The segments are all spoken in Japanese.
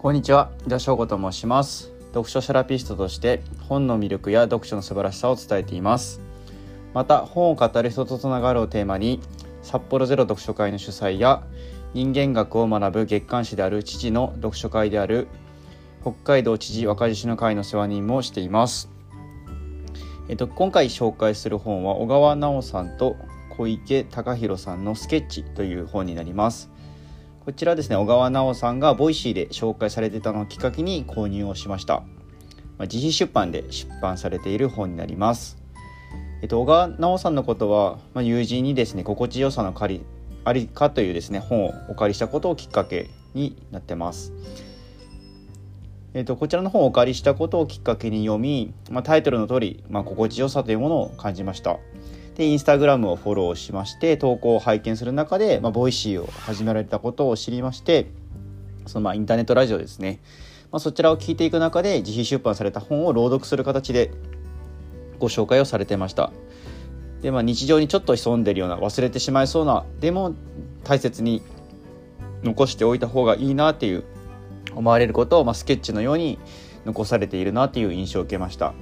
こんにちは、井田翔吾と申します。読書セラピストとして本の魅力や読書の素晴らしさを伝えています。また、本を語る人とつながるをテーマに、札幌ゼロ読書会の主催や人間学を学ぶ月刊誌である父の読書会である北海道知事若獅子の会の世話人もしています。えっと、今回紹介する本は小川直さんと小池隆弘さんの「スケッチ」という本になります。こちらですね小川奈緒さんが Voicy で紹介されてたのをきっかけに購入をしました、まあ、自費出版で出版されている本になります。えっと小川奈緒さんのことは、まあ、友人にですね心地よさの借りありかというですね本をお借りしたことをきっかけになってます。えっとこちらの本をお借りしたことをきっかけに読み、まあ、タイトルの通り、まあ、心地よさというものを感じました。でインスタグラムをフォローしまして投稿を拝見する中で、まあ、 Voicy を始められたことを知りましてそのまあインターネットラジオですね、まあ、そちらを聞いていく中で自費出版された本を朗読する形でご紹介をされてました。で、まあ、日常にちょっと潜んでるような忘れてしまいそうなでも大切に残しておいた方がいいなっていう思われることを、まあ、スケッチのように残されているなっていう印象を受けました。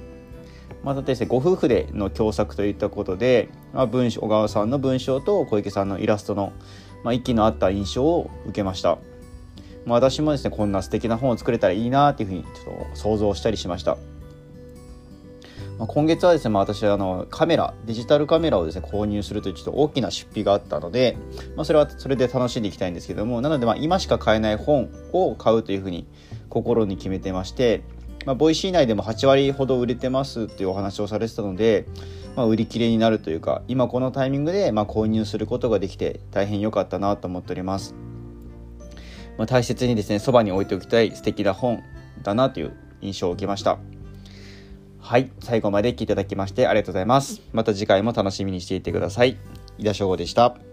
またですねご夫婦での共作といったことで、まあ、文章小川さんの文章と小池さんのイラストの、まあ、息の合った印象を受けました、まあ、私もですねこんな素敵な本を作れたらいいなっていうふうにちょっと想像したりしました、まあ、今月はですね、まあ、私はあのカメラデジタルカメラをですね購入するというちょっと大きな出費があったので、まあ、それはそれで楽しんでいきたいんですけどもなのでまあ今しか買えない本を買うというふうに心に決めてましてまあ、 Voicy 内でも8割ほど売れてますっていうお話をされてたので、まあ、売り切れになるというか今このタイミングでま購入することができて大変良かったなと思っております、まあ、大切にですねそばに置いておきたい素敵な本だなという印象を受けました。はい最後まで聞いていただきましてありがとうございます。また次回も楽しみにしていてください。井田翔吾でした。